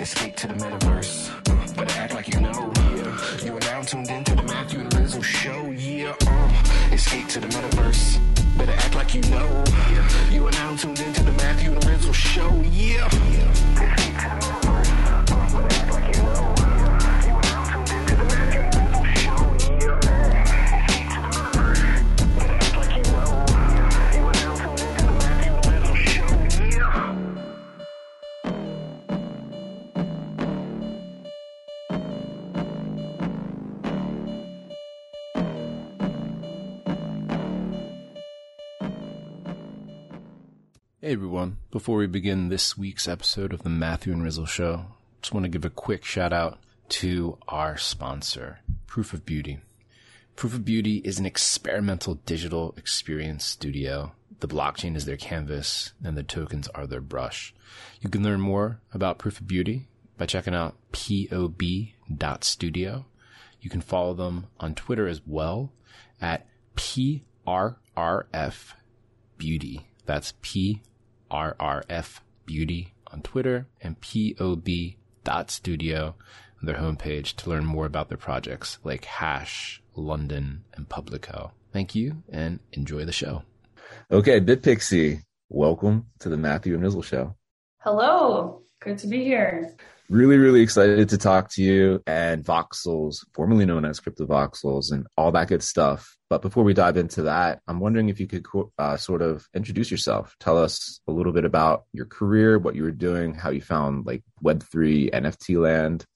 Escape to the metaverse. Uh, better act like you know. Yeah. You are now tuned into the Matthew and Rizzle show. Yeah. Uh, escape to the metaverse. Better act like you know. Yeah. You are now tuned into the Matthew and Rizzle show. Yeah. Escape Hey everyone, before we begin this week's episode of the Matthew and Rizzle Show, just want to give a quick shout out to our sponsor, Proof of Beauty. Proof of Beauty is an experimental digital experience studio. The blockchain is their canvas and the tokens are their brush. You can learn more about Proof of Beauty by checking out pob.studio. You can follow them on Twitter as well at PRRF Beauty. That's PRRF Beauty on Twitter and POB.studio on their homepage to learn more about their projects like Hash, London, and Publico. Thank you and enjoy the show. Okay, Bitpixi, welcome to the Matthew and Rizzle Show. Hello, good to be here. Really, really excited to talk to you and Voxels, formerly known as Crypto Voxels, and all that good stuff. But before we dive into that, I'm wondering if you could uh, sort of introduce yourself. Tell us a little bit about your career, what you were doing, how you found like Web3, NFT land,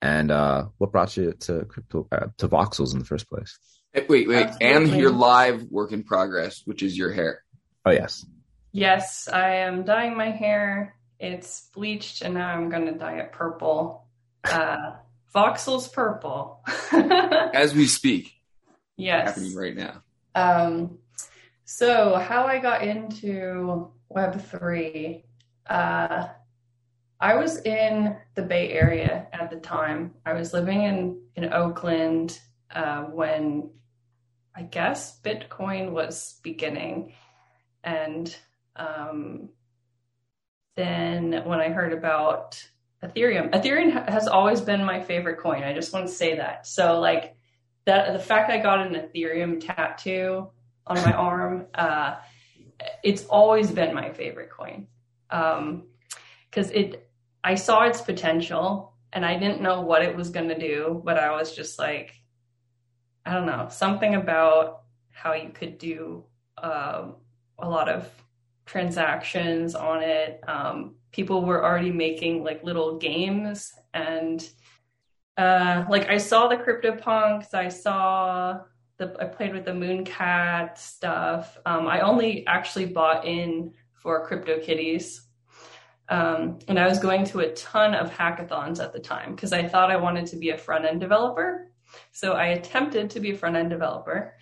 and uh, what brought you to crypto uh, to Voxels in the first place. Hey, Wait, wait, and your live work in progress, which is your hair. Oh yes, Yes, I am dyeing my hair. It's bleached, and now I'm going to dye it purple. Uh, Voxel's purple. As we speak, yes. happening right now. Um, so how I got into Web3, uh, I was in the Bay Area at the time. I was living in, in Oakland uh, when I guess Bitcoin was beginning. And um, then when I heard about Ethereum, Ethereum has always been my favorite coin. I just want to say that. So, like, that the fact I got an Ethereum tattoo on my arm, uh, it's always been my favorite coin. Um, cause it, I saw its potential and I didn't know what it was going to do, but I was just like, I don't know, something about how you could do, um, a lot of transactions on it. Um, people were already making like little games and, uh, like I saw the CryptoPunks, I saw the I played with the Mooncat stuff. Um, I only actually bought in for CryptoKitties, um, and I was going to a ton of hackathons at the time because I thought I wanted to be a front end developer. So I attempted to be a front end developer,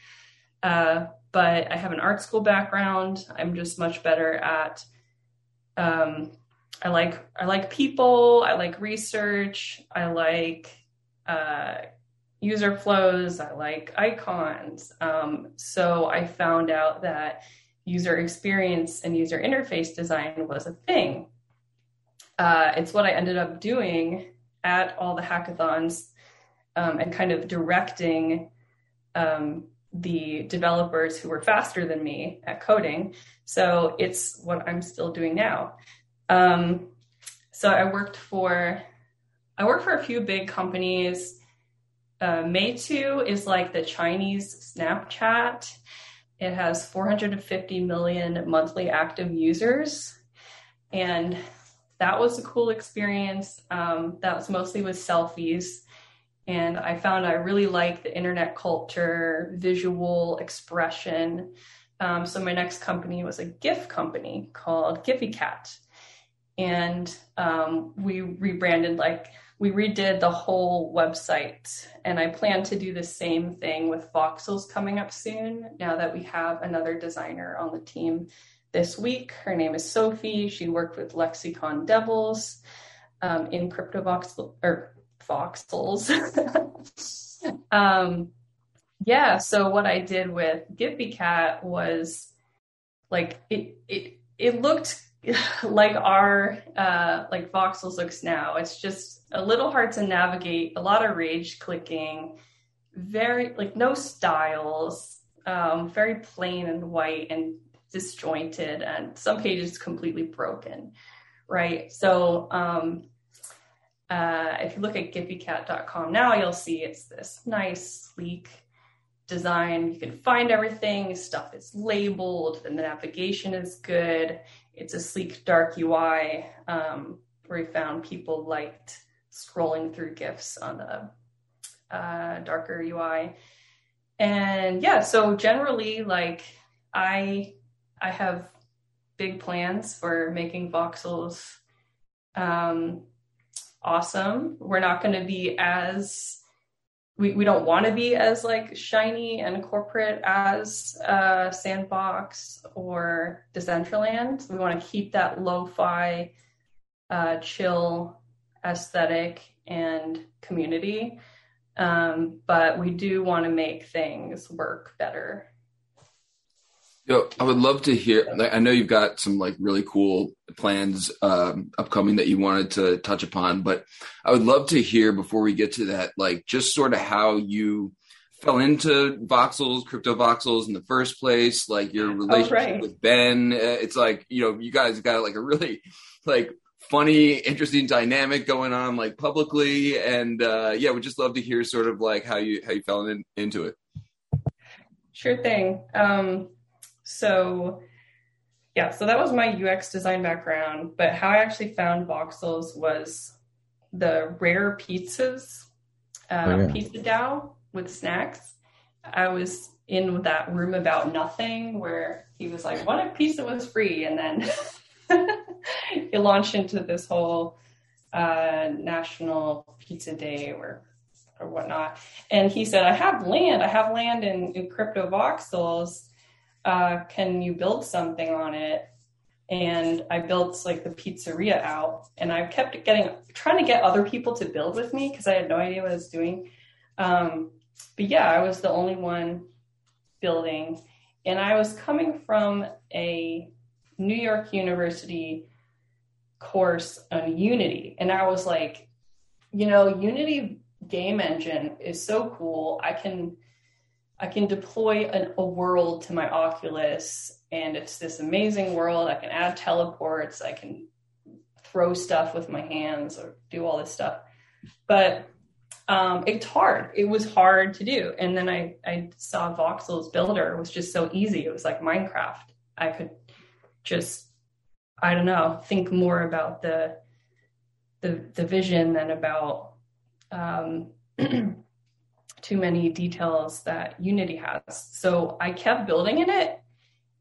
uh, but I have an art school background. I'm just much better at. Um, I like I like people. I like research. I like uh, user flows. I like icons. Um, so I found out that user experience and user interface design was a thing. Uh, it's what I ended up doing at all the hackathons um, and kind of directing um, the developers who were faster than me at coding. So it's what I'm still doing now. Um, so I worked for I worked for a few big companies. Uh, Meitu is like the Chinese Snapchat. It has 450 million monthly active users. And that was a cool experience. Um, that was mostly with selfies. And I found I really like the internet culture, visual expression. Um, so my next company was a GIF company called Gfycat. And um, we rebranded like we redid the whole website and i plan to do the same thing with voxels coming up soon now that we have another designer on the team this week her name is sophie she worked with lexicon devils um, in cryptovoxel or voxels um, yeah so what i did with Gfycat was like it it it looked like our uh, like voxels looks now. It's just a little hard to navigate a lot of rage clicking very like no styles um, very plain and white and disjointed and some pages completely broken right? So um, uh, if you look at gfycat.com now you'll see it's this nice sleek design. You can find everything. Stuff is labeled. And the navigation is good. It's a sleek, dark UI um, where we found people liked scrolling through GIFs on the uh, darker UI. And yeah, so generally, like I, I have big plans for making voxels. Um, awesome. We're not going to be as we, we don't want to be as like shiny and corporate as uh, Sandbox or Decentraland. We want to keep that lo-fi, uh, chill aesthetic and community. Um, but we do want to make things work better Yo, I would love to hear. I know you've got some like really cool plans um, upcoming that you wanted to touch upon, but I would love to hear before we get to that, like just sort of how you fell into voxels, crypto voxels in the first place, like your relationship oh, right. with Ben. Uh, it's like you know, you guys got like a really like funny, interesting dynamic going on like publicly, and uh, yeah, we'd just love to hear sort of like how you how you fell in, into it. Sure thing. Um, so yeah, so that was my UX design background. But how I actually found voxels was the rare pizzas, uh, oh, yeah. pizza DAO with Snax. I was in that room about nothing where he was like, "What if pizza was free?" And then it launched into this whole uh, national pizza day or or whatnot. And he said, "I have land. I have land in, in crypto voxels." Uh, can you build something on it? And I built like the pizzeria out, and I kept getting trying to get other people to build with me because I had no idea what I was doing. Um, but yeah, I was the only one building, and I was coming from a New York University course on Unity, and I was like, you know, Unity game engine is so cool. I can I can deploy an, a world to my Oculus, and it's this amazing world. I can add teleports. I can throw stuff with my hands or do all this stuff. But um, it's hard. It was hard to do. And then I, I saw Voxel's Builder. Was just so easy. It was like Minecraft. I could just, I don't know, think more about the the, the vision than about um, too many details that Unity has. So I kept building in it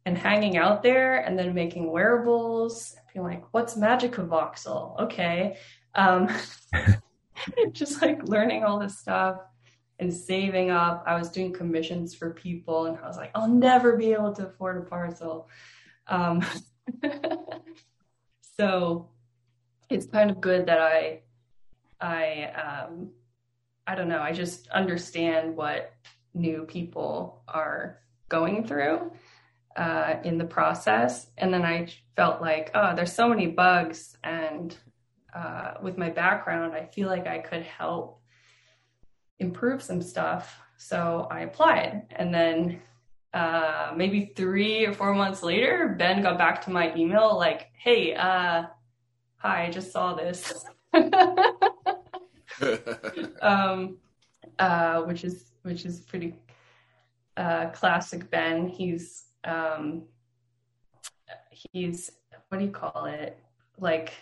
and hanging out there and then making wearables, being like, what's MagicaVoxel? Okay. Um, just like learning all this stuff and saving up. I was doing commissions for people and I was like, I'll never be able to afford a parcel. Um, so it's kind of good that I, I, um, I don't know, I just understand what new people are going through uh, in the process. And then I felt like, oh, there's so many bugs. And uh, with my background, I feel like I could help improve some stuff. So I applied. And then uh, maybe three or four months later, Ben got back to my email like, hey, uh, hi, I just saw this. um, uh, which is which is pretty uh, classic Ben. He's um, he's what do you call it? Like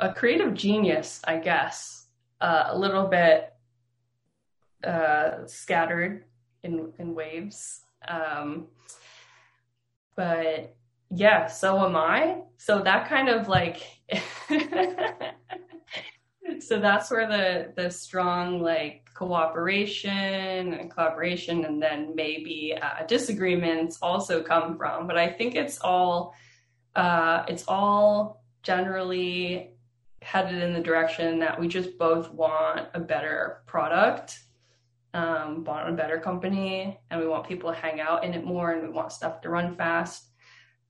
a creative genius, I guess. Uh, a little bit uh, scattered in in waves, um, but yeah. So am I. So that kind of like so that's where the the strong like cooperation and collaboration and then maybe uh, disagreements also come from but i think it's all uh, it's all generally headed in the direction that we just both want a better product um, want a better company and we want people to hang out in it more and we want stuff to run fast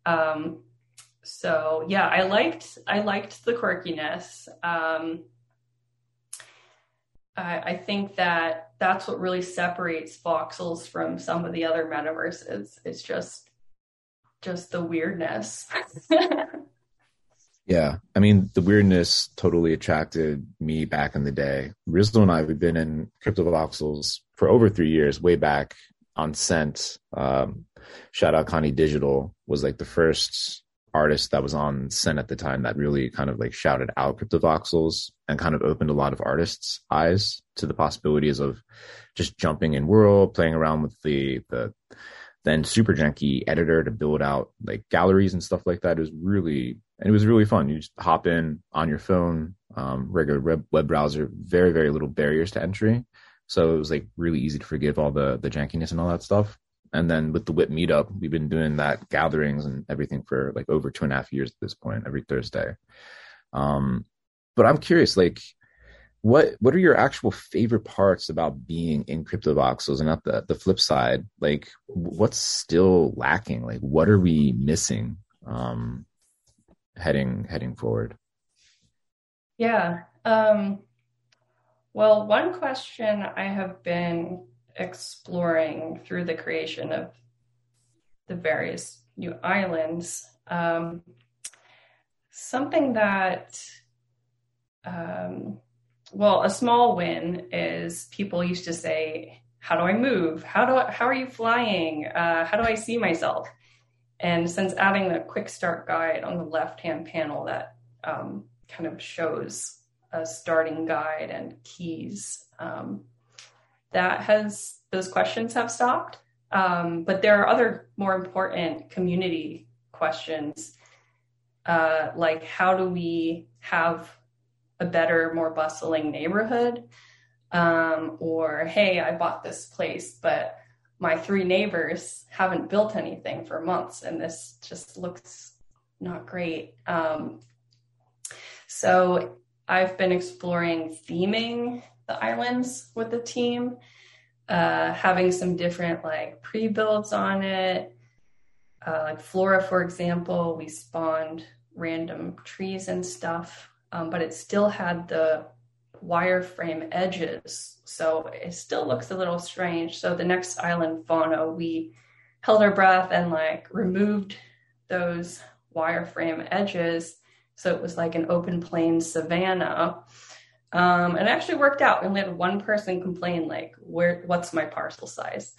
um, so yeah, I liked I liked the quirkiness. Um, I, I think that that's what really separates voxels from some of the other metaverses. It's just just the weirdness. yeah, I mean the weirdness totally attracted me back in the day. Rizzle and I we've been in crypto voxels for over three years, way back on Cent. Um, shout out Connie Digital was like the first artist that was on Cent at the time that really kind of like shouted out cryptovoxels and kind of opened a lot of artists' eyes to the possibilities of just jumping in world, playing around with the the then super janky editor to build out like galleries and stuff like that. It was really and it was really fun. You just hop in on your phone, um, regular web, web browser, very very little barriers to entry. So it was like really easy to forgive all the the jankiness and all that stuff. And then with the WIP meetup, we've been doing that gatherings and everything for like over two and a half years at this point, every Thursday. Um, but I'm curious, like, what what are your actual favorite parts about being in crypto voxels and not the the flip side like what's still lacking? Like what are we missing um heading heading forward? Yeah um well one question i have been exploring through the creation of the various new islands. Um, something that, um, well, a small win is people used to say, "How do I move? How do I, how are you flying? Uh, how do I see myself?" And since adding the quick start guide on the left hand panel, that um, kind of shows a starting guide and keys. Um, that has those questions have stopped. Um, but there are other more important community questions, uh, like how do we have a better, more bustling neighborhood? Um, or hey, I bought this place, but my three neighbors haven't built anything for months, and this just looks not great. Um, so I've been exploring theming the islands with the team, uh, having some different like pre builds on it. Uh, like Flora, for example, we spawned random trees and stuff, um, but it still had the wireframe edges. So it still looks a little strange. So the next island fauna, we held our breath and like removed those wireframe edges. So it was like an open plain savanna. Um, and it actually worked out. We only had one person complain, like, "Where? What's my parcel size?"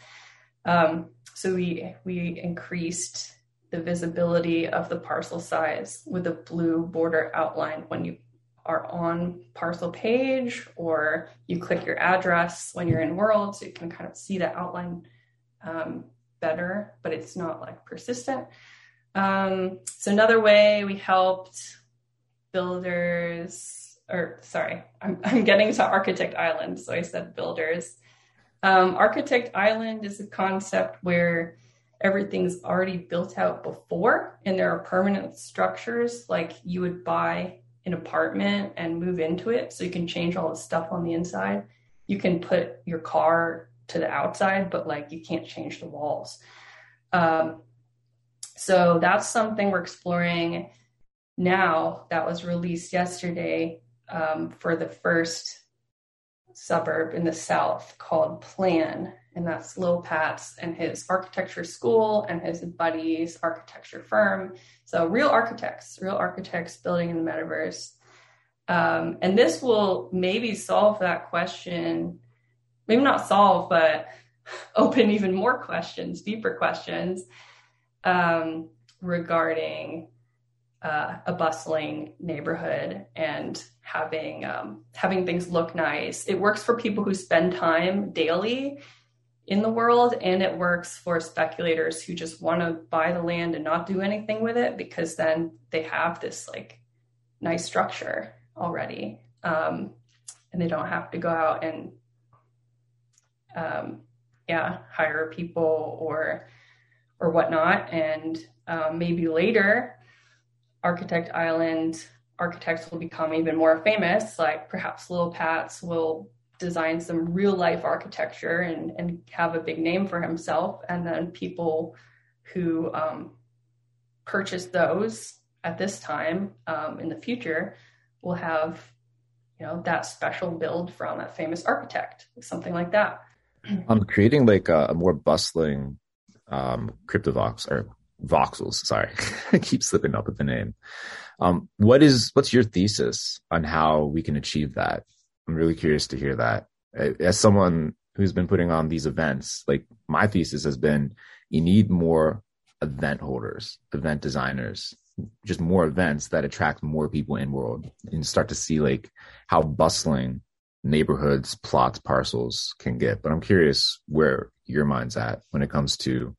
Um, so we we increased the visibility of the parcel size with a blue border outline when you are on parcel page or you click your address when you're in world so you can kind of see the outline um, better but it's not like persistent um, so another way we helped builders or sorry, I'm, I'm getting to Architect Island, so I said builders. Um, Architect Island is a concept where everything's already built out before, and there are permanent structures like you would buy an apartment and move into it, so you can change all the stuff on the inside. You can put your car to the outside, but like you can't change the walls. Um, so that's something we're exploring now that was released yesterday um, for the first suburb in the south called Plan, and that's Lil Pat's and his architecture school and his buddy's architecture firm. So real architects, real architects building in the metaverse. Um, and this will maybe solve that question, maybe not solve, but open even more questions, deeper questions um, regarding uh, a bustling neighborhood and having um, having things look nice. It works for people who spend time daily in the world, and it works for speculators who just want to buy the land and not do anything with it because then they have this like nice structure already, um, and they don't have to go out and um, yeah hire people or or whatnot, and um, maybe later Architect Island architects will become even more famous, like perhaps Lil Pats will design some real life architecture and, and have a big name for himself. And then people who um, purchase those at this time um, in the future, we'll have, you know, that special build from a famous architect, something like that. I'm creating like a, a more bustling um, CryptoVox or voxels. Sorry, I keep slipping up with the name. Um, what is what's your thesis on how we can achieve that? I'm really curious to hear that. As someone who's been putting on these events, like my thesis has been, you need more event holders, event designers, just more events that attract more people in world and start to see like how bustling neighborhoods, plots, parcels can get. But I'm curious where your mind's at when it comes to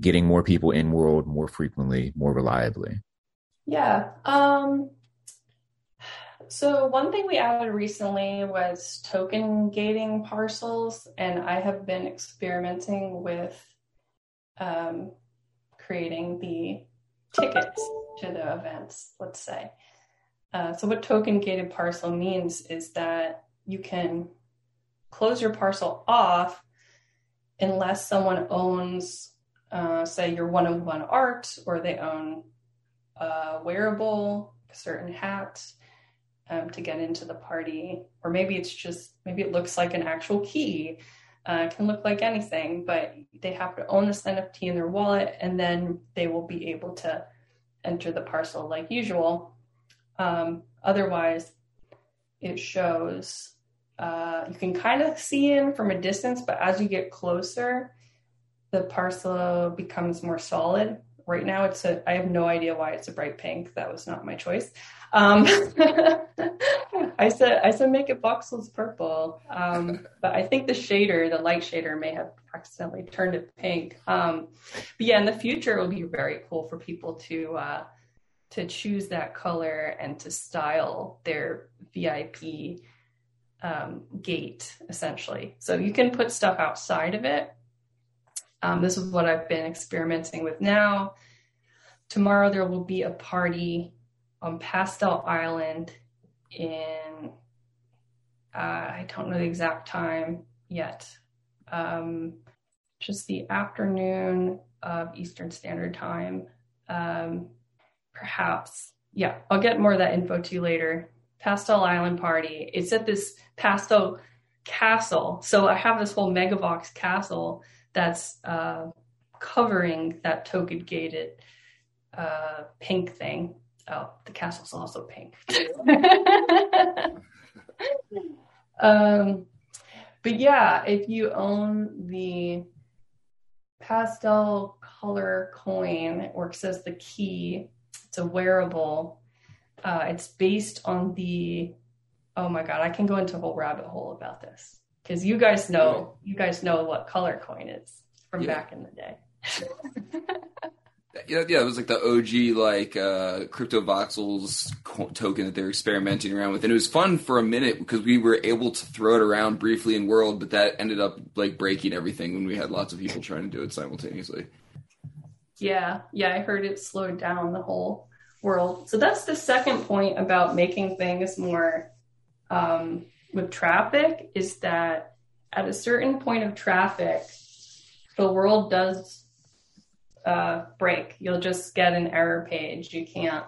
getting more people in world more frequently, more reliably. Yeah. Um so one thing we added recently was token gating parcels and I have been experimenting with um creating the tickets to the events, let's say. Uh, so, what token gated parcel means is that you can close your parcel off unless someone owns, uh, say, your one on one art or they own a wearable, a certain hat um, to get into the party. Or maybe it's just, maybe it looks like an actual key. Uh, can look like anything, but they have to own this NFT in their wallet and then they will be able to enter the parcel like usual. Um, otherwise, it shows uh, you can kind of see in from a distance, but as you get closer, the parcel becomes more solid. Right now, it's a. I have no idea why it's a bright pink. That was not my choice. Um, I said I said make it voxels purple, um, but I think the shader, the light shader, may have accidentally turned it pink. Um, but yeah, in the future, it will be very cool for people to uh, to choose that color and to style their VIP um, gate essentially. So you can put stuff outside of it. Um, this is what I've been experimenting with now. Tomorrow there will be a party on Pastel Island in uh, I don't know the exact time yet. Um, just the afternoon of Eastern Standard Time. Um, perhaps, yeah, I'll get more of that info to you later. Pastel Island Party. It's at this pastel castle. So I have this whole Megavox castle that's uh, covering that token gated uh, pink thing. Oh, the castle's also pink. um, but yeah, if you own the pastel color coin, it works as the key. It's a wearable. Uh, it's based on the. Oh my god, I can go into a whole rabbit hole about this because you guys know you guys know what color coin is from yeah. back in the day. yeah, yeah, it was like the OG like uh, crypto voxels token that they're experimenting around with, and it was fun for a minute because we were able to throw it around briefly in world, but that ended up like breaking everything when we had lots of people trying to do it simultaneously. Yeah, yeah, I heard it slowed down the whole world. So that's the second point about making things more um, with traffic is that at a certain point of traffic, the world does uh, break. You'll just get an error page. You can't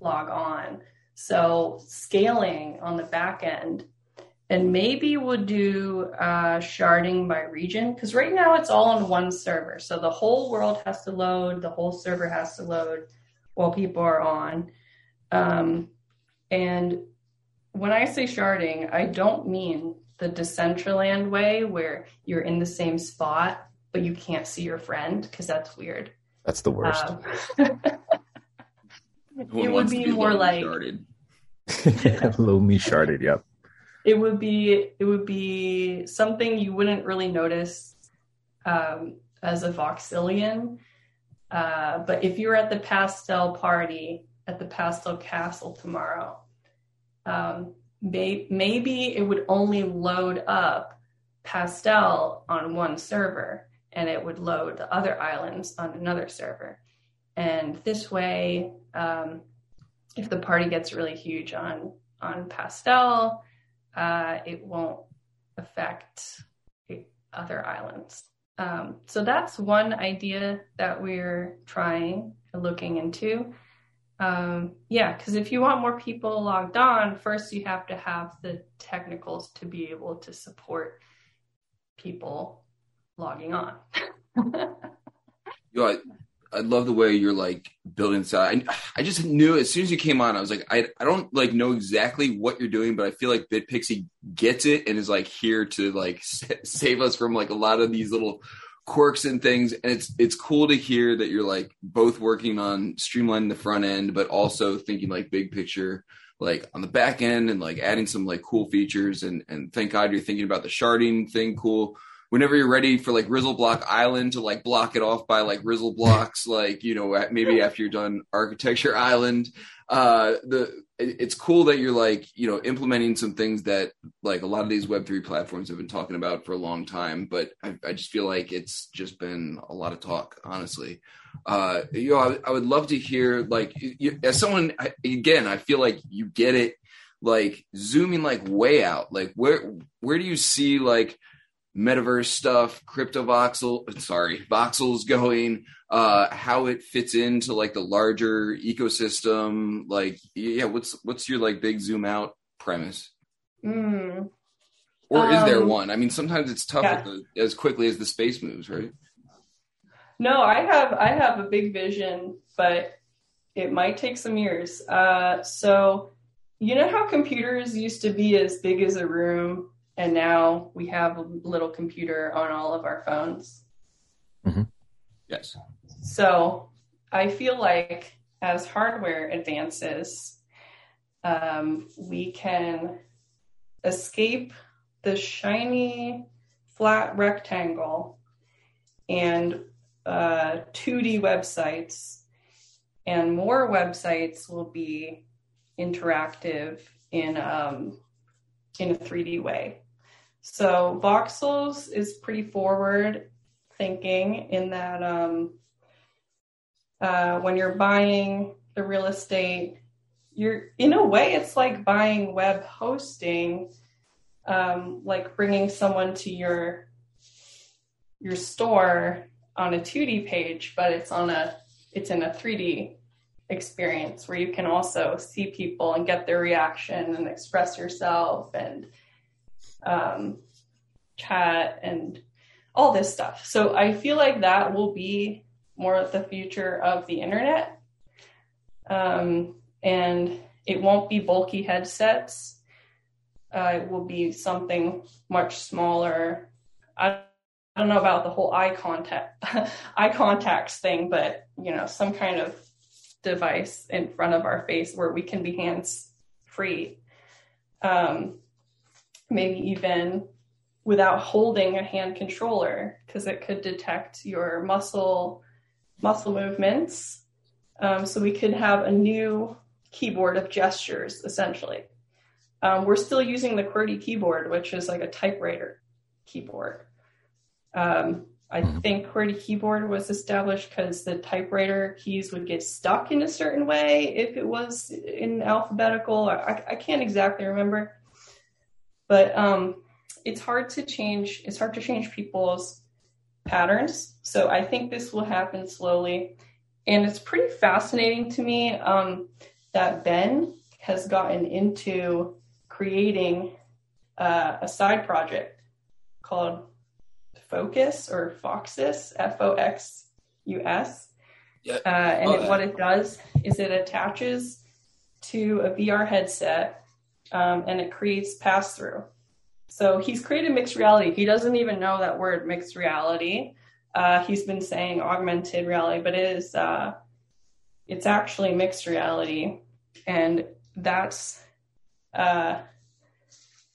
log on. So scaling on the back end, and maybe we'll do uh, sharding by region because right now it's all on one server. So the whole world has to load, the whole server has to load while people are on. Um, and when I say sharding, I don't mean the Decentraland way where you're in the same spot but you can't see your friend because that's weird. That's the worst. Um, it would be, be more like lonely sharded. Yep. It would be it would be something you wouldn't really notice um, as a voxelian. Uh, but if you're at the pastel party at the pastel castle tomorrow, um, may- maybe it would only load up pastel on one server and it would load the other islands on another server. And this way, um, if the party gets really huge on on Pastel, uh, it won't affect other islands. Um, so that's one idea that we're trying looking into. Um, yeah, because if you want more people logged on, first you have to have the technicals to be able to support people logging on. You I, I love the way you're like building this out. I, I just knew as soon as you came on, I was like, I, I don't like know exactly what you're doing, but I feel like Bitpixi gets it and is like here to like s- save us from like a lot of these little quirks and things. And it's it's cool to hear that you're like both working on streamlining the front end, but also thinking like big picture, like on the back end and like adding some like cool features. And and thank God you're thinking about the sharding thing. Cool whenever you're ready for like Rizzle Block Island to like block it off by like Rizzle blocks, like you know maybe after you're done Architecture Island, uh, the it's cool that you're like you know implementing some things that like a lot of these Web three platforms have been talking about for a long time, but I, I just feel like it's just been a lot of talk, honestly. Uh, you know, I, I would love to hear like you, as someone I, again, I feel like you get it. Like zooming like way out, like where where do you see like metaverse stuff, crypto voxel, sorry, voxels going, uh, how it fits into like the larger ecosystem. Like, yeah, what's what's your like big zoom out premise? Mm. Or is there Um, one? I mean, sometimes it's tough yeah. the, as quickly as the space moves, right? No, I have I have a big vision, but it might take some years. Uh, so you know how computers used to be as big as a room, and now we have a little computer on all of our phones. Yes. So I feel like as hardware advances, um, we can escape the shiny flat rectangle and uh, 2D websites, and more websites will be interactive in um, in a 3D way. So Voxels is pretty forward thinking in that um, uh, when you're buying the real estate, you're in a way it's like buying web hosting, um, like bringing someone to your your store on a 2D page, but it's on a it's in a 3D experience where you can also see people and get their reaction and express yourself and um, chat and all this stuff. So I feel like that will be more the future of the internet. Um, and it won't be bulky headsets. Uh, it will be something much smaller. I, I don't know about the whole eye contact, eye contacts thing, but you know, some kind of device in front of our face where we can be hands free. Um, maybe even without holding a hand controller because it could detect your muscle muscle movements. Um, so we could have a new keyboard of gestures essentially. Um, we're still using the QWERTY keyboard, which is like a typewriter keyboard. Um, I Mhm. think QWERTY keyboard was established because the typewriter keys would get stuck in a certain way if it was in alphabetical. I, I can't exactly remember, but um, it's hard to change. It's hard to change people's patterns. So I think this will happen slowly, and it's pretty fascinating to me um, that Ben has gotten into creating uh, a side project called Focus or Foxus, F O X U S. Yeah. Uh, and Oh, it, what it does is it attaches to a VR headset um, and it creates pass through. So he's created mixed reality. He doesn't even know that word mixed reality. Uh, he's been saying augmented reality, but it is uh, it's actually mixed reality, and that's uh,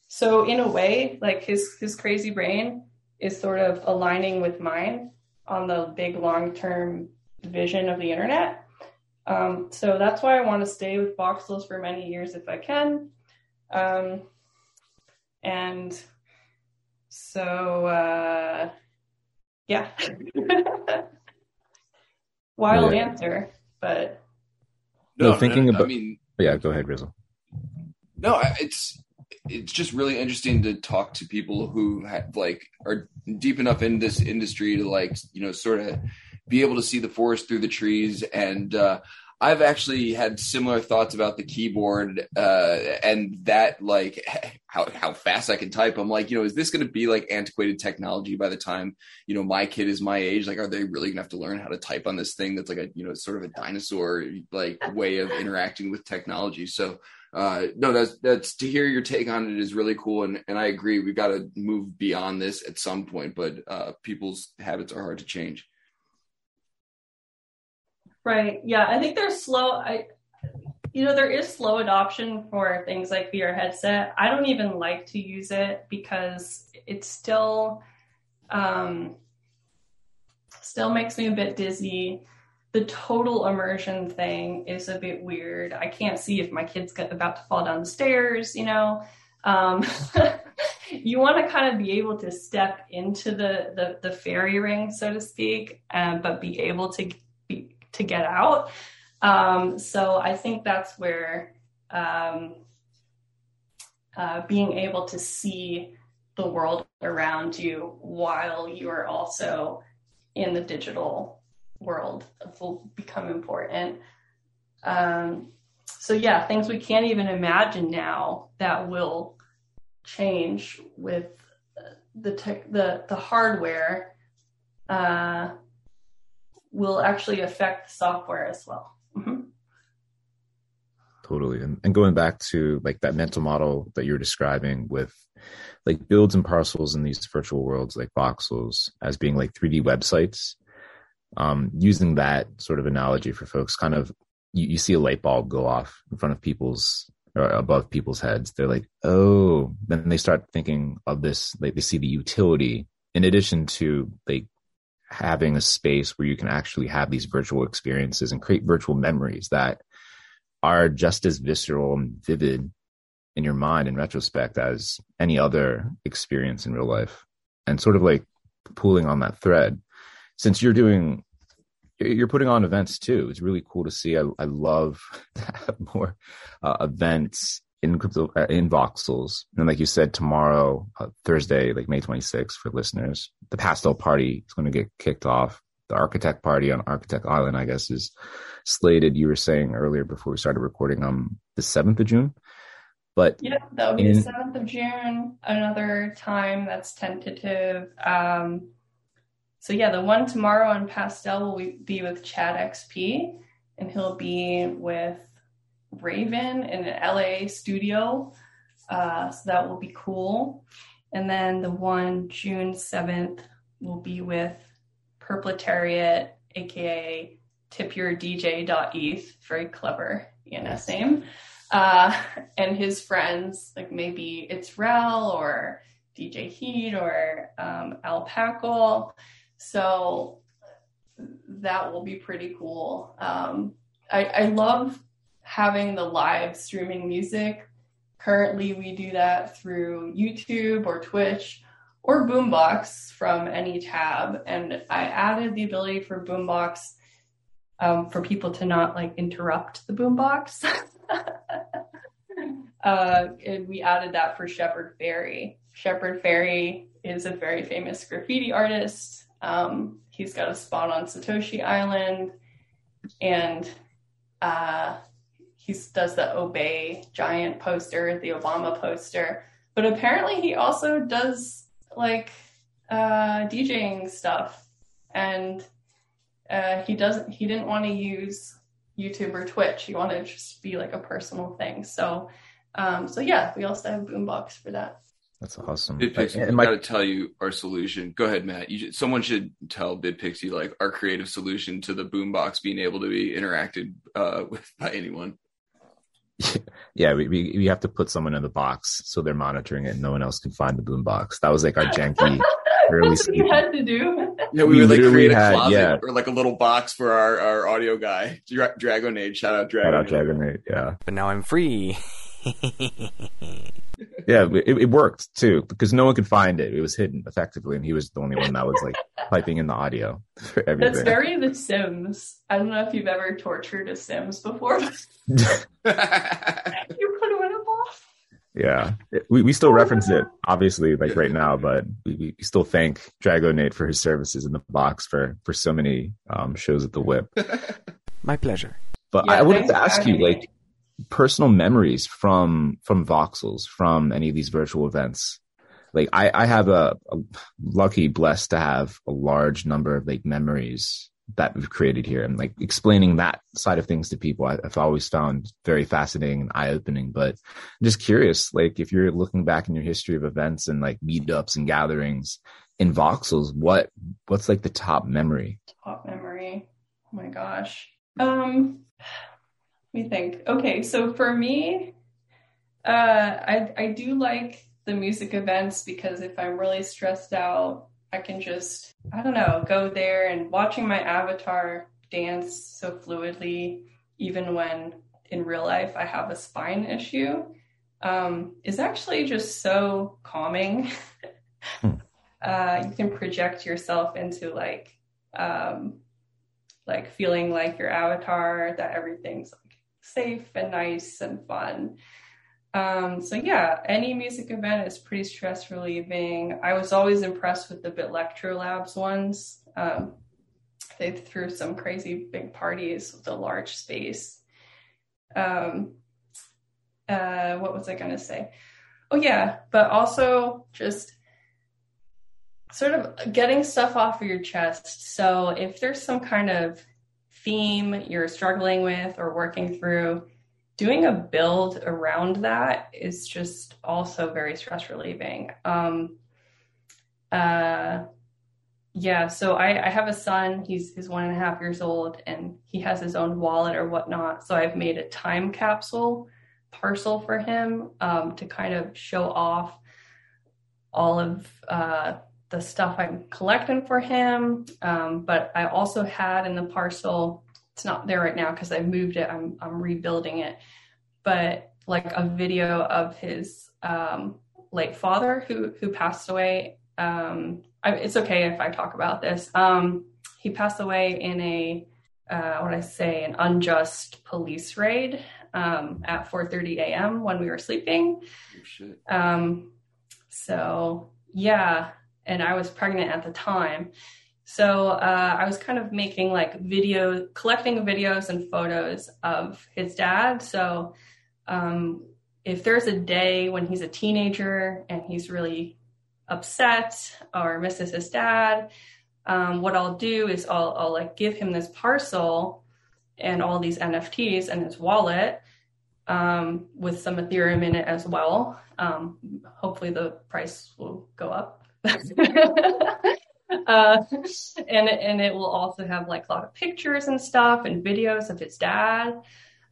so in a way, like his his crazy brain is sort of aligning with mine on the big long term vision of the internet. Um, so that's why I want to stay with Voxels for many years if I can. Um, and so, uh, yeah. Wild Yeah. answer, but No, thinking I about- mean, Yeah, go ahead, Rizzle. no, it's it's just really interesting to talk to people who have like are deep enough in this industry to like you know sort of be able to see the forest through the trees and uh I've actually had similar thoughts about the keyboard uh, and that, like how how fast I can type. I'm like, you know, is this going to be like antiquated technology by the time you know my kid is my age? Like, are they really going to have to learn how to type on this thing that's like a you know sort of a dinosaur like way of interacting with technology? So. Uh, no, that's that's to hear your take on it is really cool, and and I agree. We've got to move beyond this at some point, but uh, people's habits are hard to change. Right. Yeah. I think there's slow. I, you know, there is slow adoption for things like VR headset. I don't even like to use it because it still, um, still makes me a bit dizzy. The total immersion thing is a bit weird. I can't see if my kid's about to fall down the stairs, you know. Um, you want to kind of be able to step into the, the, the fairy ring, so to speak, um, but be able to to get out. Um, so I think that's where um, uh, being able to see the world around you while you are also in the digital world will become important. Um, so yeah, things we can't even imagine now that will change with the tech, the the hardware. Uh, will actually affect the software as well. Mm-hmm. Totally. And, and going back to like that mental model that you're describing with like builds and parcels in these virtual worlds like voxels as being like 3D websites, um, using that sort of analogy for folks, kind of you, you see a light bulb go off in front of people's or above people's heads. They're like, oh, then they start thinking of this, like they see the utility in addition to like having a space where you can actually have these virtual experiences and create virtual memories that are just as visceral and vivid in your mind in retrospect as any other experience in real life. And sort of like pulling on that thread, since you're doing, you're putting on events too. It's really cool to see. I, I love to have more uh, events in crypto uh, in voxels. And like you said tomorrow uh, thursday like may 26th for listeners the pastel party is going to get kicked off. The architect party on architect island i guess is slated. You were saying earlier before we started recording on the 7th of june. But yeah that would be in, the 7th of june another time that's tentative. Um so yeah the one tomorrow on pastel will be with chad xp and he'll be with Raven in an LA studio. Uh, so that will be cool. And then the one June 7th will be with Purpletariat, aka tipyourdj.eth, very clever ENS name. Uh, and his friends, like maybe it's Rel or DJ Heat or um, Alpaco. So that will be pretty cool. Um, I, I love having the live streaming music. Currently, we do that through YouTube or Twitch or Boombox from any tab. And I added the ability for Boombox um, for people to not like interrupt the Boombox. uh, and we added that for Shepard Fairey. Shepard Fairey is a very famous graffiti artist. Um, he's got a spot on Satoshi Island, and uh, he does the obey giant poster, the Obama poster, but apparently he also does like uh, DJing stuff, and uh, he doesn't. He didn't want to use YouTube or Twitch. He wanted to just be like a personal thing. So, um, so yeah, we also have Boombox for that. That's awesome. Bitpixi, I, my... got to tell you our solution. Go ahead, Matt. You, someone should tell Bitpixi like our creative solution to the boombox being able to be interacted uh, with by anyone. yeah, we, we, we have to put someone in the box so they're monitoring it and no one else can find the boom box. That was like our janky early That's what you had to do. Yeah, we, we would like create a had, closet yeah. or like a little box for our, our audio guy. Dra- DragoNate. Shout out DragoNate. Shout out DragoNate, yeah. But now I'm free. yeah, it, it, worked too because no one could find it. It was hidden effectively, and he was the only one that was like piping in the audio for everything. That's very The Sims. I don't know if you've ever tortured a Sims before. you put him in a box. Yeah, we we still reference it obviously like right now, but we, we still thank DragoNate for his services in the box for for so many um, shows at the WIP. My pleasure. But Yeah, I wanted to ask you, having me. like, personal memories from from voxels from any of these virtual events like i i have a, a lucky blessed to have a large number of like memories that we've created here and like explaining that side of things to people I, i've always found very fascinating and eye-opening but i'm just curious like if you're looking back in your history of events and like meetups and gatherings in voxels what what's like the top memory top memory. Oh my gosh. Um, let me think. Okay, so for me, uh, I I do like the music events because if I'm really stressed out, I can just I don't know go there and watching my avatar dance so fluidly, even when in real life I have a spine issue, um, is actually just so calming. Hmm. uh, you can project yourself into like um, like feeling like your avatar that everything's safe and nice and fun. Um, so yeah any music event is pretty stress relieving. I was always impressed with the Bit bitlectro labs ones. Um, they threw some crazy big parties with a large space. Um, uh, what was i going to say? Oh yeah but also just sort of getting stuff off of your chest. So if there's some kind of theme you're struggling with or working through, doing a build around that is just also very stress relieving. Um, uh, yeah, so I, I have a son. He's he's one and a half years old, and he has his own wallet or whatnot. So I've made a time capsule parcel for him um, to kind of show off all of uh, the stuff I'm collecting for him. Um, but I also had in the parcel, it's not there right now because I moved it. I'm I'm rebuilding it. But like a video of his um, late father who who passed away. Um, I, it's okay if I talk about this. Um, he passed away in a uh, what I say an unjust police raid um, at 4:30 a.m. when we were sleeping. Oh, shit. Um, so yeah, and I was pregnant at the time. So uh, I was kind of making like video, collecting videos and photos of his dad. So um, if there's a day when he's a teenager and he's really upset or misses his dad, um, what I'll do is I'll, I'll like give him this parcel and all these NFTs and his wallet um, with some Ethereum in it as well. Um, hopefully the price will go up. uh, and and it will also have like a lot of pictures and stuff and videos of his dad.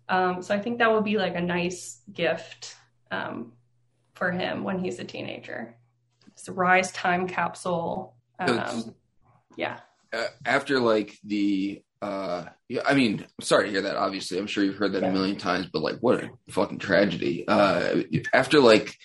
Um, so I think that would be like a nice gift um, for him when he's a teenager. It's a Rise time capsule. Um, yeah. uh, after like the uh yeah i mean i'm sorry to hear that obviously i'm sure you've heard that a million times but like what a fucking tragedy uh after like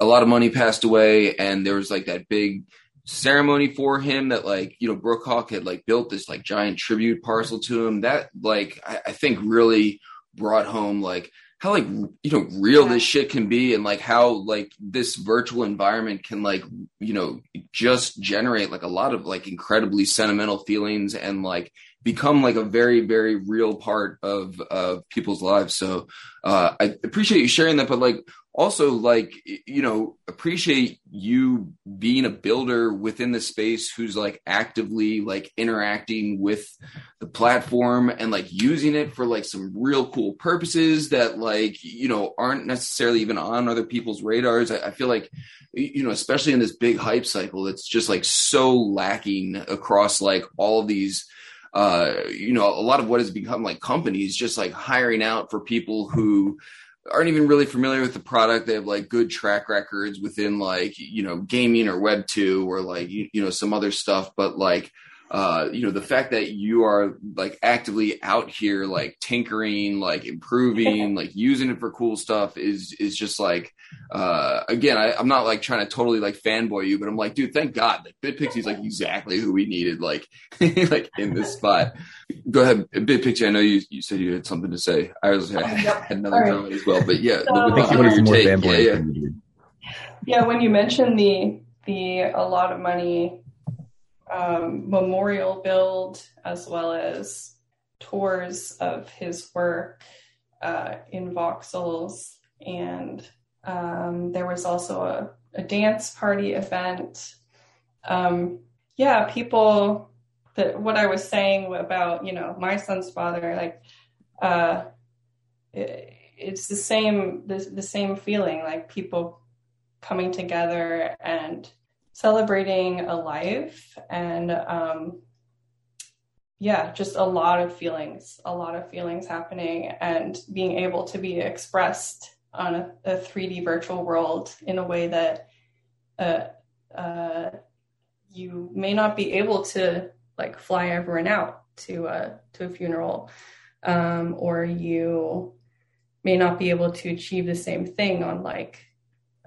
a lot of money passed away and there was like that big ceremony for him that like you know Brook Hawk had like built this like giant tribute parcel to him that like i, I think really brought home like how like you know real Yeah. this shit can be and like how like this virtual environment can like you know just generate like a lot of like incredibly sentimental feelings and like become like a very very real part of people's lives. So uh i appreciate you sharing that but like also like you know appreciate you being a builder within the space who's like actively like interacting with the platform and like using it for like some real cool purposes that like you know aren't necessarily even on other people's radars. I, I feel like you know especially in this big hype cycle it's just like so lacking across like all of these uh you know a lot of what has become like companies just like hiring out for people who aren't even really familiar with the product. They have like good track records within like you know gaming or web 2 or like you, you know some other stuff. But like uh you know the fact that you are like actively out here like tinkering like improving like using it for cool stuff is is just like uh again I, i'm not like trying to totally like fanboy you but i'm like dude thank god that Bitpixi's like exactly who we needed like like in this spot go ahead bitpixie i know you you said you had something to say i was I had another Sorry. comment as well but yeah So- would I think you wanted hear some more your take. yeah, yeah. Yeah, when you mentioned the the a lot of money um, memorial build as well as tours of his work uh, in voxels and um, there was also a, a, dance party event. Um, yeah people that what i was saying about you know my son's father like uh, it, it's the same the, the same feeling like people coming together and celebrating a life and um, yeah just a lot of feelings a lot of feelings happening and being able to be expressed on a, a 3d virtual world in a way that uh, uh, you may not be able to like fly everyone out to a to a funeral um, or you may not be able to achieve the same thing on like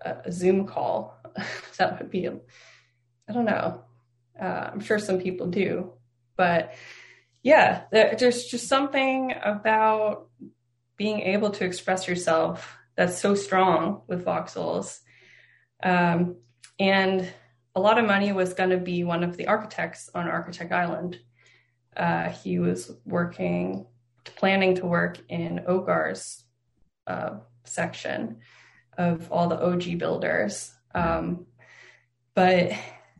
a, a Zoom call. that would be, I don't know. Uh, I'm sure some people do, but yeah, there, there's just something about being able to express yourself that's so strong with voxels. Um, and a lot of money was going to be one of the architects on Architect Island. Uh, he was working, planning to work in Ogar's uh, section of all the OG builders. Um, but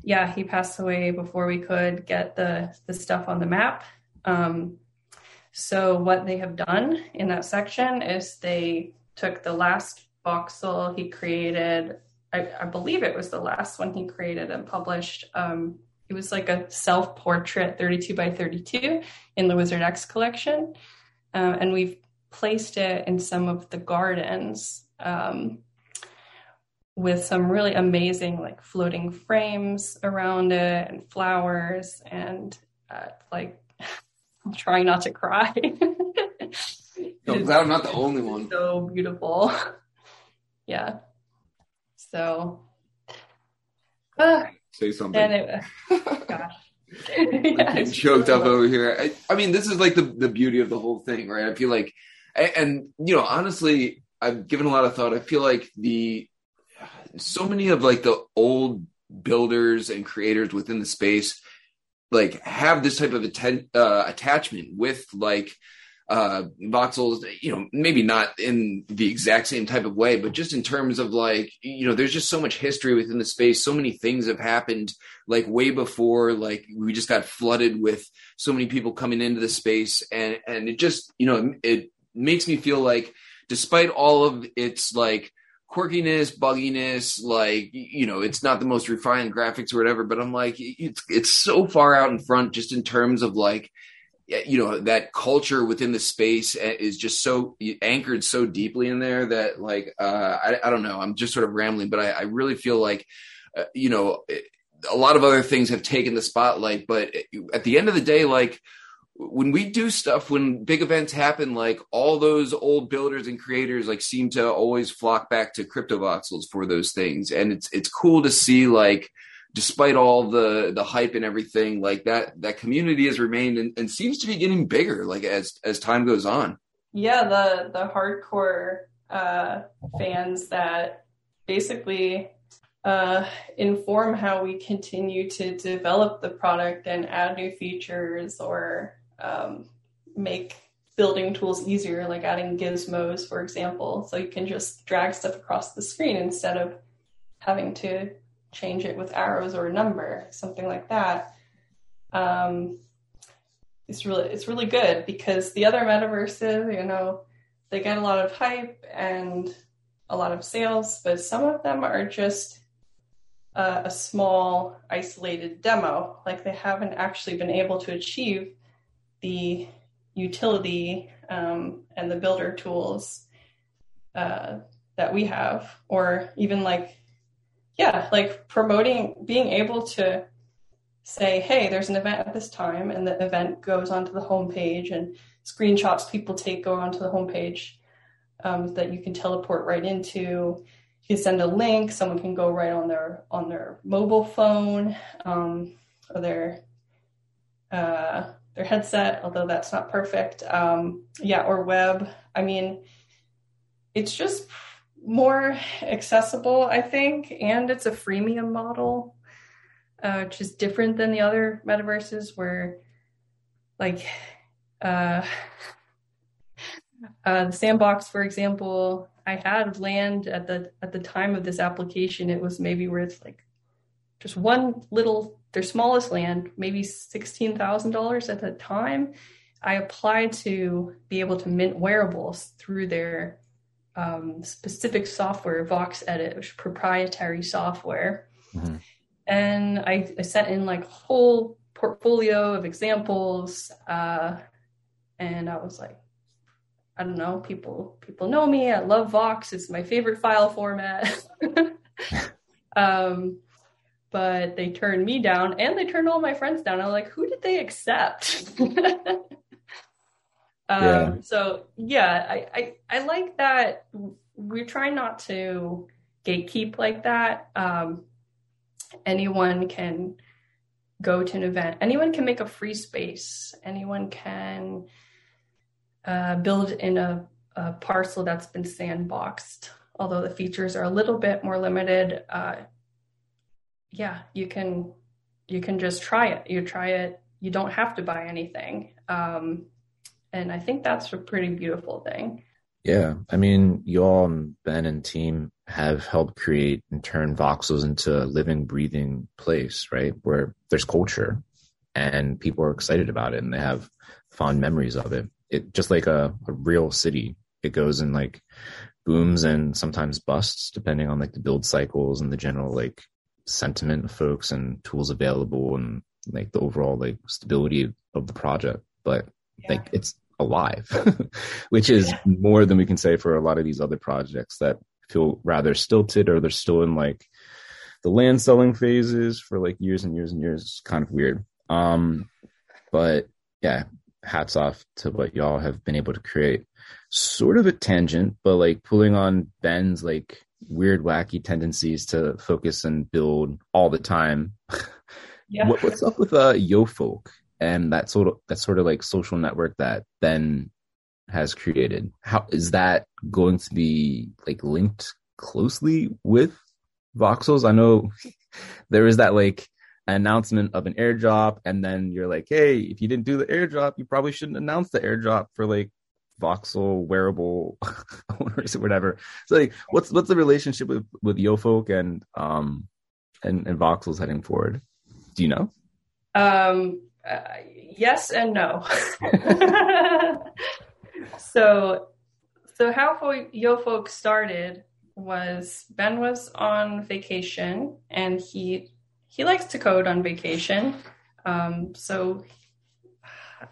yeah, he passed away before we could get the the stuff on the map. Um, so what they have done in that section is they took the last voxel he created. I, I believe it was the last one he created and published. Um, it was like a self portrait 32 by 32 in the Wizard X collection. Uh, and we've placed it in some of the gardens um, with some really amazing like floating frames around it and flowers and uh, like I'm trying not to cry. no, I'm glad I'm not the only one. So beautiful. yeah. So uh, say something. It, gosh. yeah, I'm choked up over here. I, I mean, this is like the, the beauty of the whole thing, right? I feel like and you know honestly i've given a lot of thought i feel like the so many of like the old builders and creators within the space like have this type of atten- uh, attachment with like uh voxels you know maybe not in the exact same type of way but just in terms of like you know there's just so much history within the space. So many things have happened like way before like we just got flooded with so many people coming into the space. And and it just you know it makes me feel like despite all of its like quirkiness, bugginess, like you know, it's not the most refined graphics or whatever, but I'm like it's it's so far out in front just in terms of like you know that culture within the space is just so anchored so deeply in there that like uh I, I don't know. I'm just sort of rambling but i, I really feel like uh, you know a lot of other things have taken the spotlight but at the end of the day like when we do stuff when big events happen like all those old builders and creators like seem to always flock back to cryptovoxels for those things. And it's it's cool to see like despite all the the hype and everything like that that community has remained and, and seems to be getting bigger like as as time goes on. Yeah the the hardcore uh fans that basically uh, inform how we continue to develop the product and add new features or um, make building tools easier, like adding gizmos, for example. So you can just drag stuff across the screen instead of having to change it with arrows or a number, something like that. Um, it's really it's really good because the other metaverses, you know, they get a lot of hype and a lot of sales, but some of them are just a small isolated demo. Like they haven't actually been able to achieve the utility um, and the builder tools uh, that we have, or even like, yeah, like promoting, being able to say, hey, there's an event at this time, and the event goes onto the homepage, and screenshots people take go onto the homepage um, that you can teleport right into. You can send a link. Someone can go right on their on their mobile phone um, or their uh, their headset, although that's not perfect. Um, yeah, or web. I mean, it's just more accessible, I think, and it's a freemium model, uh, which is different than the other metaverses where, like, uh, uh, the sandbox, for example, I had land at the at the time of this application. It was maybe worth like just one little their smallest land, maybe sixteen thousand dollars at the time. I applied to be able to mint wearables through their um, specific software, VoxEdit, which is proprietary software. Mm-hmm. And I, I, sent in like a whole portfolio of examples. Uh, and I was like, I don't know, people people know me. I love Vox. It's my favorite file format. um, but they turned me down and they turned all my friends down. I'm like, who did they accept? Um, yeah. So yeah, I, I, I like that. We're trying not to gatekeep like that. Um, anyone can go to an event. Anyone can make a free space. Anyone can uh, build in a, a, parcel that's been sandboxed. Although the features are a little bit more limited, uh, yeah, you can you can just try it. You try it. You don't have to buy anything. Um, and I think that's a pretty beautiful thing. Yeah. I mean, y'all and Ben and team have helped create and turn voxels into a living, breathing place, right? Where there's culture and people are excited about it and they have fond memories of it. It just like a, a real city. It goes in like booms and sometimes busts depending on like the build cycles and the general like sentiment of folks and tools available and like the overall like stability of the project. But yeah. like it's alive, which is yeah. more than we can say for a lot of these other projects that feel rather stilted or they're still in like the land selling phases for like years and years and years. It's kind of weird. Um, but yeah, hats off to what y'all have been able to create. Sort of a tangent, but like pulling on Ben's like weird, wacky tendencies to focus and build all the time. Yeah. what, what's up with uh Yo Folk? and that sort of that sort of like social network that Ben has created. How is that going to be like linked closely with voxels? I know there is that like announcement of an airdrop, and then you're like, hey, if you didn't do the airdrop, you probably shouldn't announce the airdrop for like voxel wearable owners or whatever. So like what's what's the relationship with with YoFolk and um and, and voxels heading forward? Do you know? Um uh, yes and no. so, so how Yo Folks started was Ben was on vacation and he he likes to code on vacation. Um, so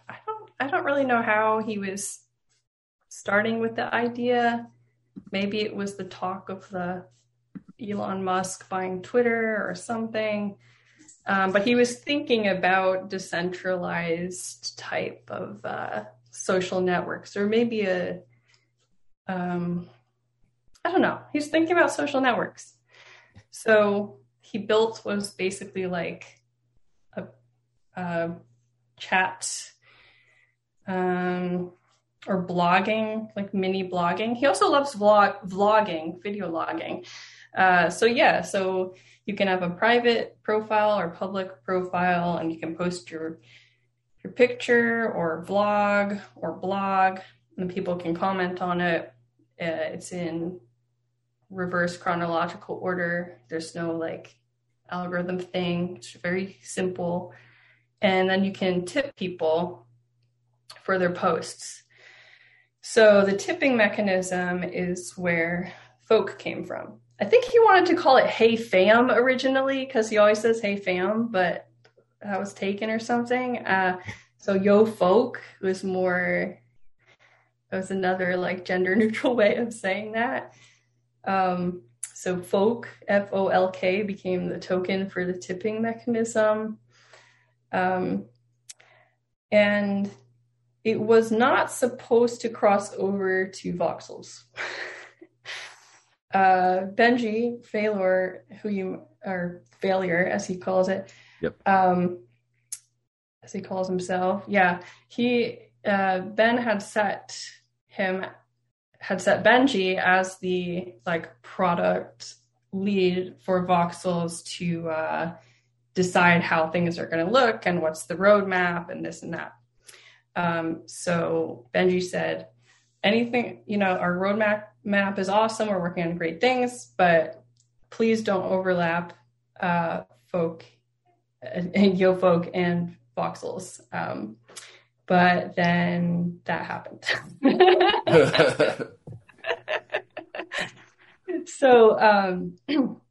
I don't I don't really know how he was starting with the idea. Maybe it was the talk of the Elon Musk buying Twitter or something. Um, but he was thinking about decentralized type of uh, social networks, or maybe a, um, I don't know. He's thinking about social networks. So he built was basically like a, a chat um, or blogging, like mini blogging. He also loves vlog vlogging, video logging. Uh, so yeah, so you can have a private profile or public profile, and you can post your your picture or vlog or blog, and people can comment on it. Uh, it's in reverse chronological order. There's no like algorithm thing. It's very simple, and then you can tip people for their posts. So the tipping mechanism is where folk came from. I think he wanted to call it Hey Fam originally because he always says Hey Fam, but that was taken or something. Uh, so Yo Folk was more, it was another like gender neutral way of saying that. Um, so Folk, F O L K, became the token for the tipping mechanism. Um, and it was not supposed to cross over to voxels. uh, Benji Failure, who you or failure as he calls it, yep. um, as he calls himself, yeah, he uh, Ben had set him had set Benji as the like product lead for voxels to uh, decide how things are going to look and what's the roadmap and this and that. Um, so Benji said, anything, you know, our roadmap map is awesome. We're working on great things, but please don't overlap uh, folk and yo folk and voxels. Um, but then that happened. so um,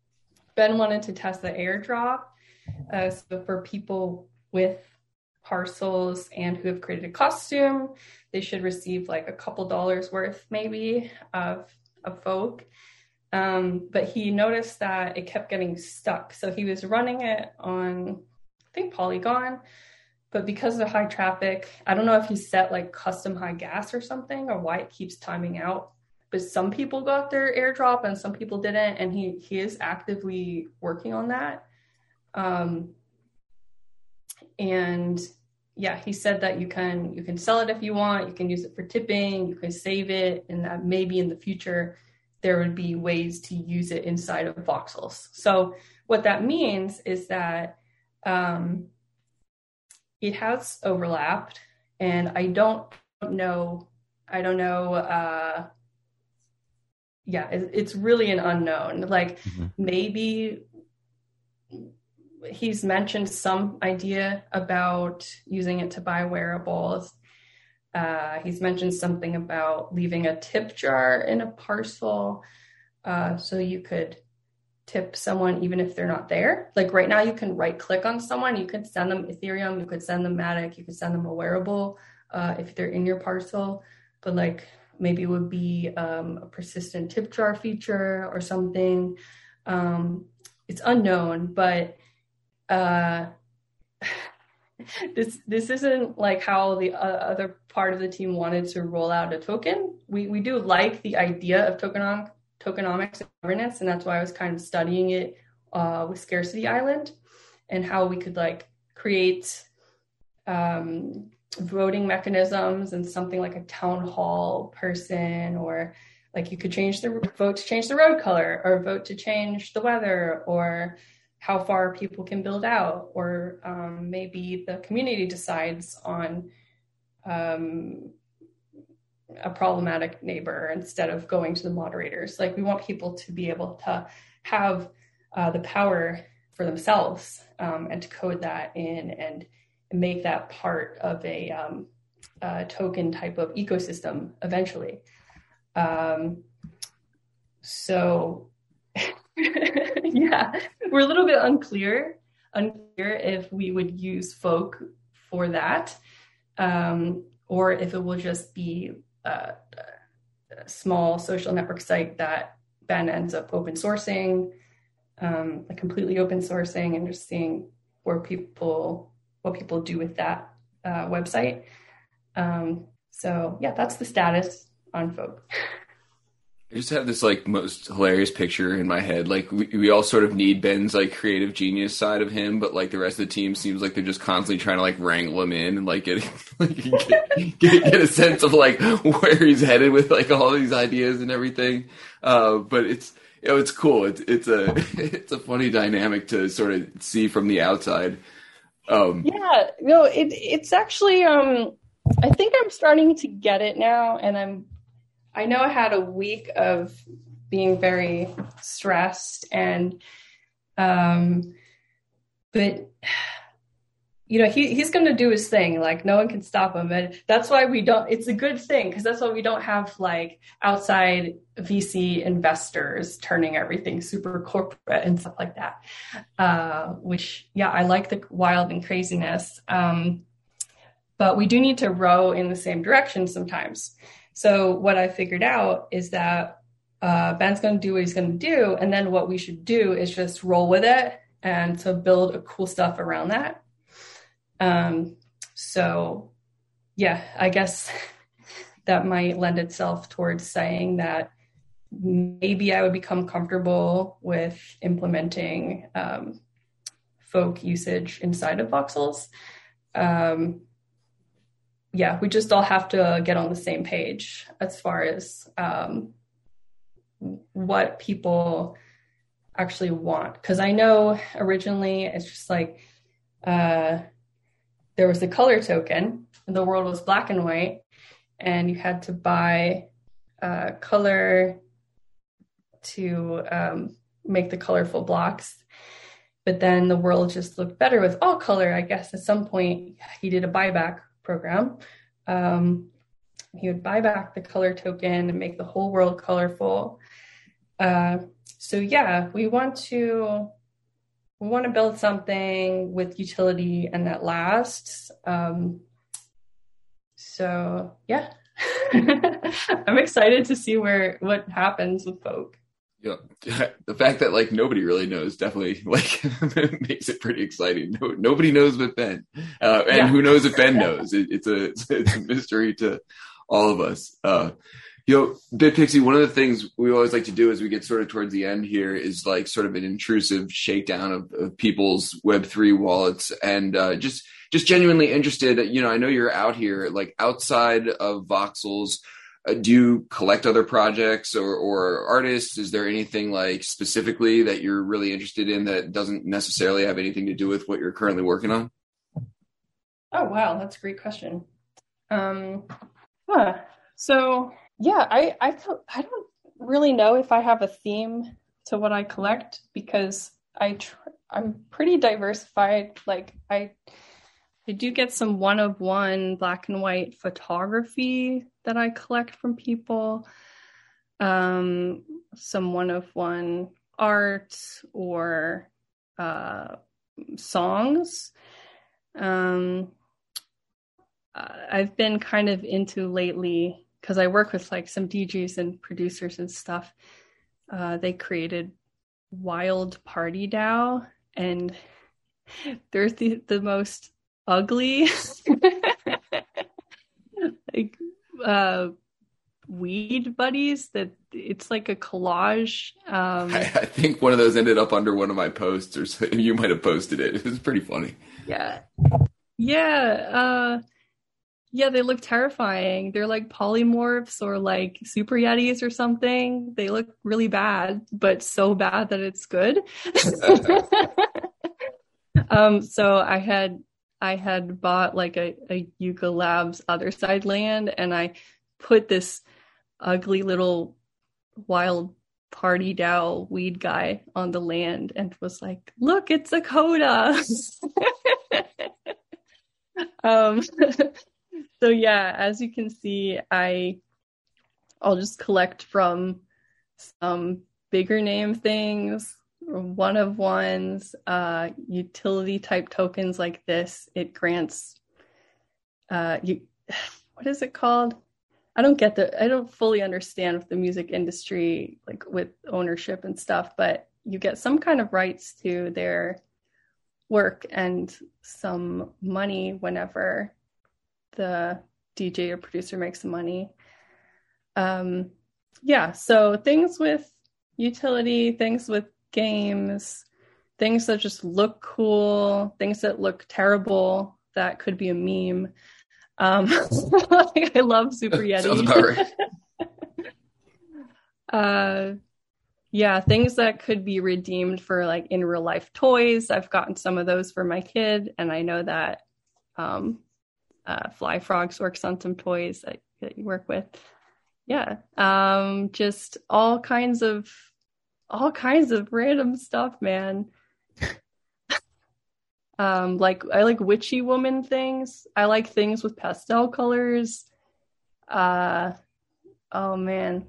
Ben wanted to test the airdrop. Uh, so for people with parcels and who have created a costume, they should receive like a couple dollars worth maybe of a folk. Um, but he noticed that it kept getting stuck. So he was running it on, I think, Polygon. But because of the high traffic, I don't know if he set like custom high gas or something or why it keeps timing out. But some people got their airdrop and some people didn't. And he, he is actively working on that. Um, and yeah, he said that you can you can sell it if you want, you can use it for tipping, you can save it, and that maybe in the future there would be ways to use it inside of voxels. So what that means is that um, it has overlapped, and I don't know, I don't know. Uh, yeah, it, it's really an unknown. Like mm-hmm. maybe he's mentioned some idea about using it to buy wearables. Uh, he's mentioned something about leaving a tip jar in a parcel uh, so you could tip someone even if they're not there. Like right now, you can right click on someone, you could send them Ethereum, you could send them Matic, you could send them a wearable uh, if they're in your parcel. But like maybe it would be um, a persistent tip jar feature or something. Um, it's unknown, but uh, this this isn't like how the uh, other part of the team wanted to roll out a token. We we do like the idea of tokenom- tokenomics and governance, and that's why I was kind of studying it uh, with Scarcity Island and how we could like create um, voting mechanisms and something like a town hall person or like you could change the vote to change the road color or vote to change the weather or how far people can build out, or um, maybe the community decides on um, a problematic neighbor instead of going to the moderators. Like we want people to be able to have uh, the power for themselves um, and to code that in and make that part of a, um, a token type of ecosystem eventually. Um, so yeah, we're a little bit unclear, unclear if we would use folk for that, um, or if it will just be a, a, small social network site that Ben ends up open sourcing, um, like completely open sourcing, and just seeing where people what people do with that uh, website. Um, so yeah, that's the status on folk. I just have this like most hilarious picture in my head. Like we, we all sort of need Ben's like creative genius side of him, but like the rest of the team seems like they're just constantly trying to like wrangle him in and like get like get, get, get a sense of like where he's headed with like all these ideas and everything. Uh, but it's you know it's cool. It's it's a it's a funny dynamic to sort of see from the outside. Um, yeah, no, it it's actually um I think I'm starting to get it now, and I'm I know I had a week of being very stressed and um but you know he he's going to do his thing. Like no one can stop him. And that's why we don't it's a good thing because that's why we don't have like outside vc investors turning everything super corporate and stuff like that. Uh, which yeah i like the wild and craziness. Um, but we do need to row in the same direction sometimes so what I figured out is that uh, Ben's going to do what he's going to do, and then what we should do is just roll with it and to build a cool stuff around that. Um, so yeah, I guess that might lend itself towards saying that maybe I would become comfortable with implementing um, folk usage inside of voxels. Um, yeah, we just all have to get on the same page as far as um, what people actually want. Because I know originally it's just like uh, there was a color token, and the world was black and white, and you had to buy uh, color to um, make the colorful blocks. But then the world just looked better with all color. I guess at some point he did a buyback program. Um, he would buy back the color token and make the whole world colorful. Uh, so yeah, we want to we want to build something with utility and that lasts. Um, so yeah, I'm excited to see where what happens with folk. Yeah, the fact that like nobody really knows definitely like makes it pretty exciting. No, nobody knows but Ben, uh, and yeah. who knows if Ben knows? It, it's a it's a mystery to all of us. Uh, you know, Bitpixi, one of the things we always like to do as we get sort of towards the end here is like sort of an intrusive shakedown of, of people's Web3 wallets and uh, just just genuinely interested. You know, I know you're out here, like outside of Voxels, do you collect other projects or, or artists? Is there anything like specifically that you're really interested in that doesn't necessarily have anything to do with what you're currently working on? Oh, wow. That's a great question. Um, huh. So yeah, I, I, I don't really know if I have a theme to what I collect because I tr- I'm pretty diversified. Like I, I do get some one of one black and white photography that I collect from people. Um, some one of one art or uh, songs. Um, I've been kind of into lately because I work with like some DJs and producers and stuff. Uh, they created Wild Party DAO, and there's the the most ugly uh weed buddies that it's like a collage um I, I, think one of those ended up under one of my posts or so, you might have posted it it was pretty funny yeah yeah uh yeah, they look terrifying. They're like polymorphs or like super yetis or something. They look really bad, but so bad that it's good. um, so I had I had bought like a, a Yuga Labs Otherside land and I put this ugly little wild party DAO weed guy on the land and was like, look, it's a Koda. um so yeah, as you can see, I I'll just collect from some bigger name things, one of ones, uh, utility type tokens like this. It grants uh, you what is it called? I don't get the I don't fully understand the music industry like with ownership and stuff, but you get some kind of rights to their work and some money whenever the DJ or producer makes some money. Um, yeah, so things with utility, things with games, things that just look cool, things that look terrible, that could be a meme. Um, I love Super Yeti. uh, yeah, things that could be redeemed for like in real life toys. I've gotten some of those for my kid, and I know that um, uh, Fly Frogs works on some toys that, that you work with. Yeah, um, just all kinds of all kinds of random stuff, man. um, like I like witchy woman things. I like things with pastel colors. Uh, oh man,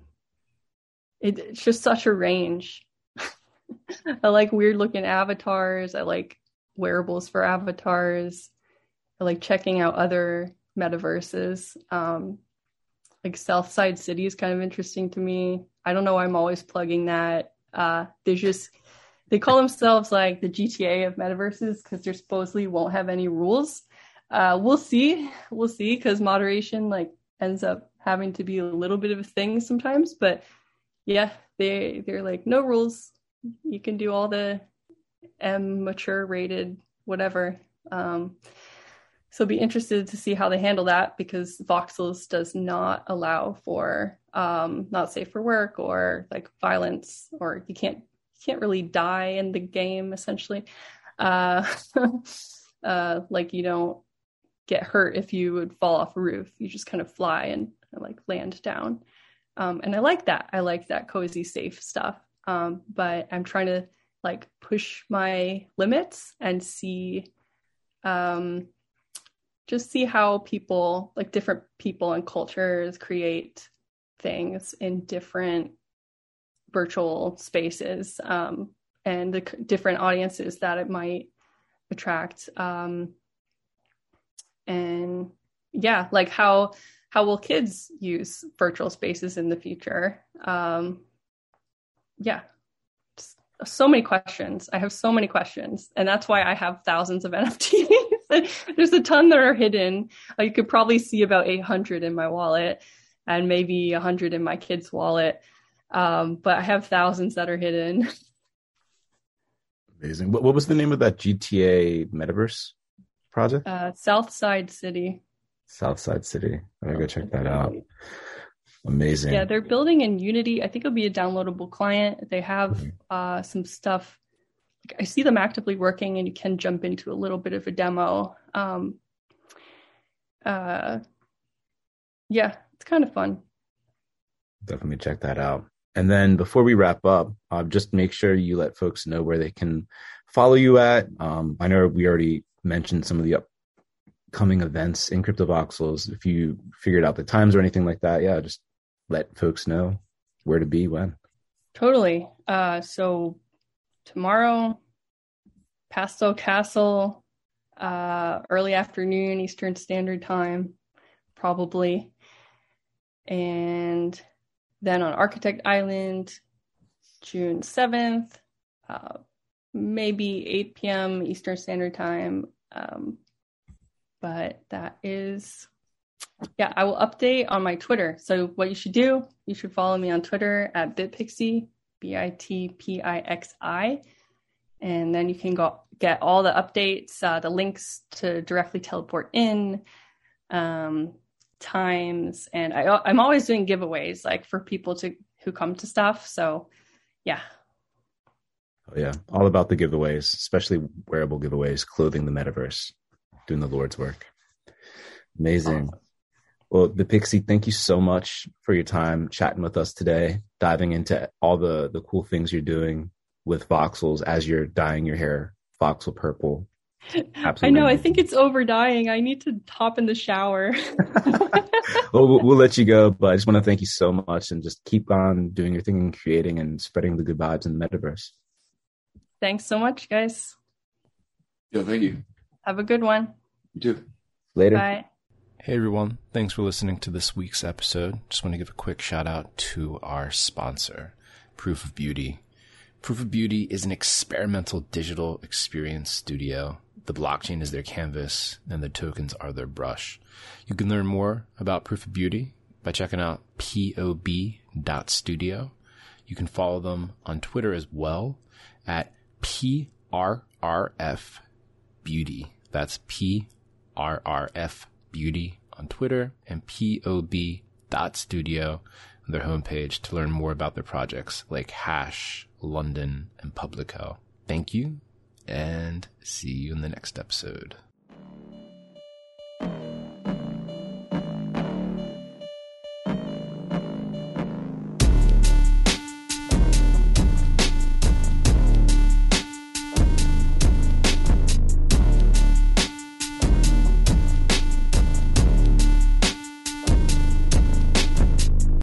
it, it's just such a range. I like weird looking avatars. I like wearables for avatars I like checking out other metaverses. Um, like Southside City is kind of interesting to me. I don't know why I'm always plugging that. Uh, there's just they call themselves like the GTA of metaverses because they're supposedly won't have any rules. Uh, we'll see, we'll see because moderation like ends up having to be a little bit of a thing sometimes. But yeah, they they're like no rules. You can do all the M mature rated whatever. Um, so be interested to see how they handle that because Voxels does not allow for um, not safe for work or like violence or you can't you can't really die in the game essentially. Uh, uh, like you don't get hurt if you would fall off a roof. You just kind of fly and like land down. Um, and I like that. I like that cozy, safe stuff. Um, but I'm trying to like push my limits and see, um, just see how people, like different people and cultures, create things in different virtual spaces um, and the different audiences that it might attract. Um, and yeah, like how how will kids use virtual spaces in the future? Um, yeah, so many questions. I have so many questions, and that's why I have thousands of NFTs. There's a ton that are hidden. You could probably see about 800 in my wallet, and maybe 100 in my kid's wallet. Um, but I have thousands that are hidden. Amazing. What, what was the name of that GTA metaverse project? Uh, Southside City. Southside City. I'm gonna go check that out. Amazing. Yeah, they're building in Unity. I think it'll be a downloadable client. They have mm-hmm. uh, some stuff. I see them actively working, and you can jump into a little bit of a demo. Um, uh, yeah, it's kind of fun. Definitely check that out. And then before we wrap up, uh, just make sure you let folks know where they can follow you at. Um, I know we already mentioned some of the upcoming events in CryptoVoxels. If you figured out the times or anything like that, yeah, just let folks know where to be when. Totally. Uh, so tomorrow, Pasto Castle, uh, early afternoon Eastern Standard Time, probably. And then on Architect Island, June 7th, uh, maybe 8 p.m. Eastern Standard Time. Um, but that is, yeah, I will update on my Twitter. So, what you should do, you should follow me on Twitter at BitPixi, B I T P I X I. And then you can go get all the updates, uh, the links to directly teleport in, um, times, and I, I'm always doing giveaways like for people to who come to stuff. So, yeah, Oh, yeah, all about the giveaways, especially wearable giveaways, clothing the metaverse, doing the Lord's work. Amazing. Well, Bitpixi, thank you so much for your time chatting with us today, diving into all the the cool things you're doing with voxels as you're dyeing your hair voxel purple. Absolutely. I know. I think it's over dyeing. I need to hop in the shower. well, well, we'll let you go, but I just want to thank you so much and just keep on doing your thing and creating and spreading the good vibes in the metaverse. Thanks so much, guys. Yeah, thank you. Have a good one. You too. Later. Bye. Hey everyone, thanks for listening to this week's episode. Just want to give a quick shout out to our sponsor, Proof of Beauty. Proof of Beauty is an experimental digital experience studio. The blockchain is their canvas and the tokens are their brush. You can learn more about Proof of Beauty by checking out pob.studio. You can follow them on Twitter as well at PRRF Beauty. That's PRRF Beauty on Twitter and POB.studio on their homepage to learn more about their projects like Hash, London, and Publico. Thank you and see you in the next episode.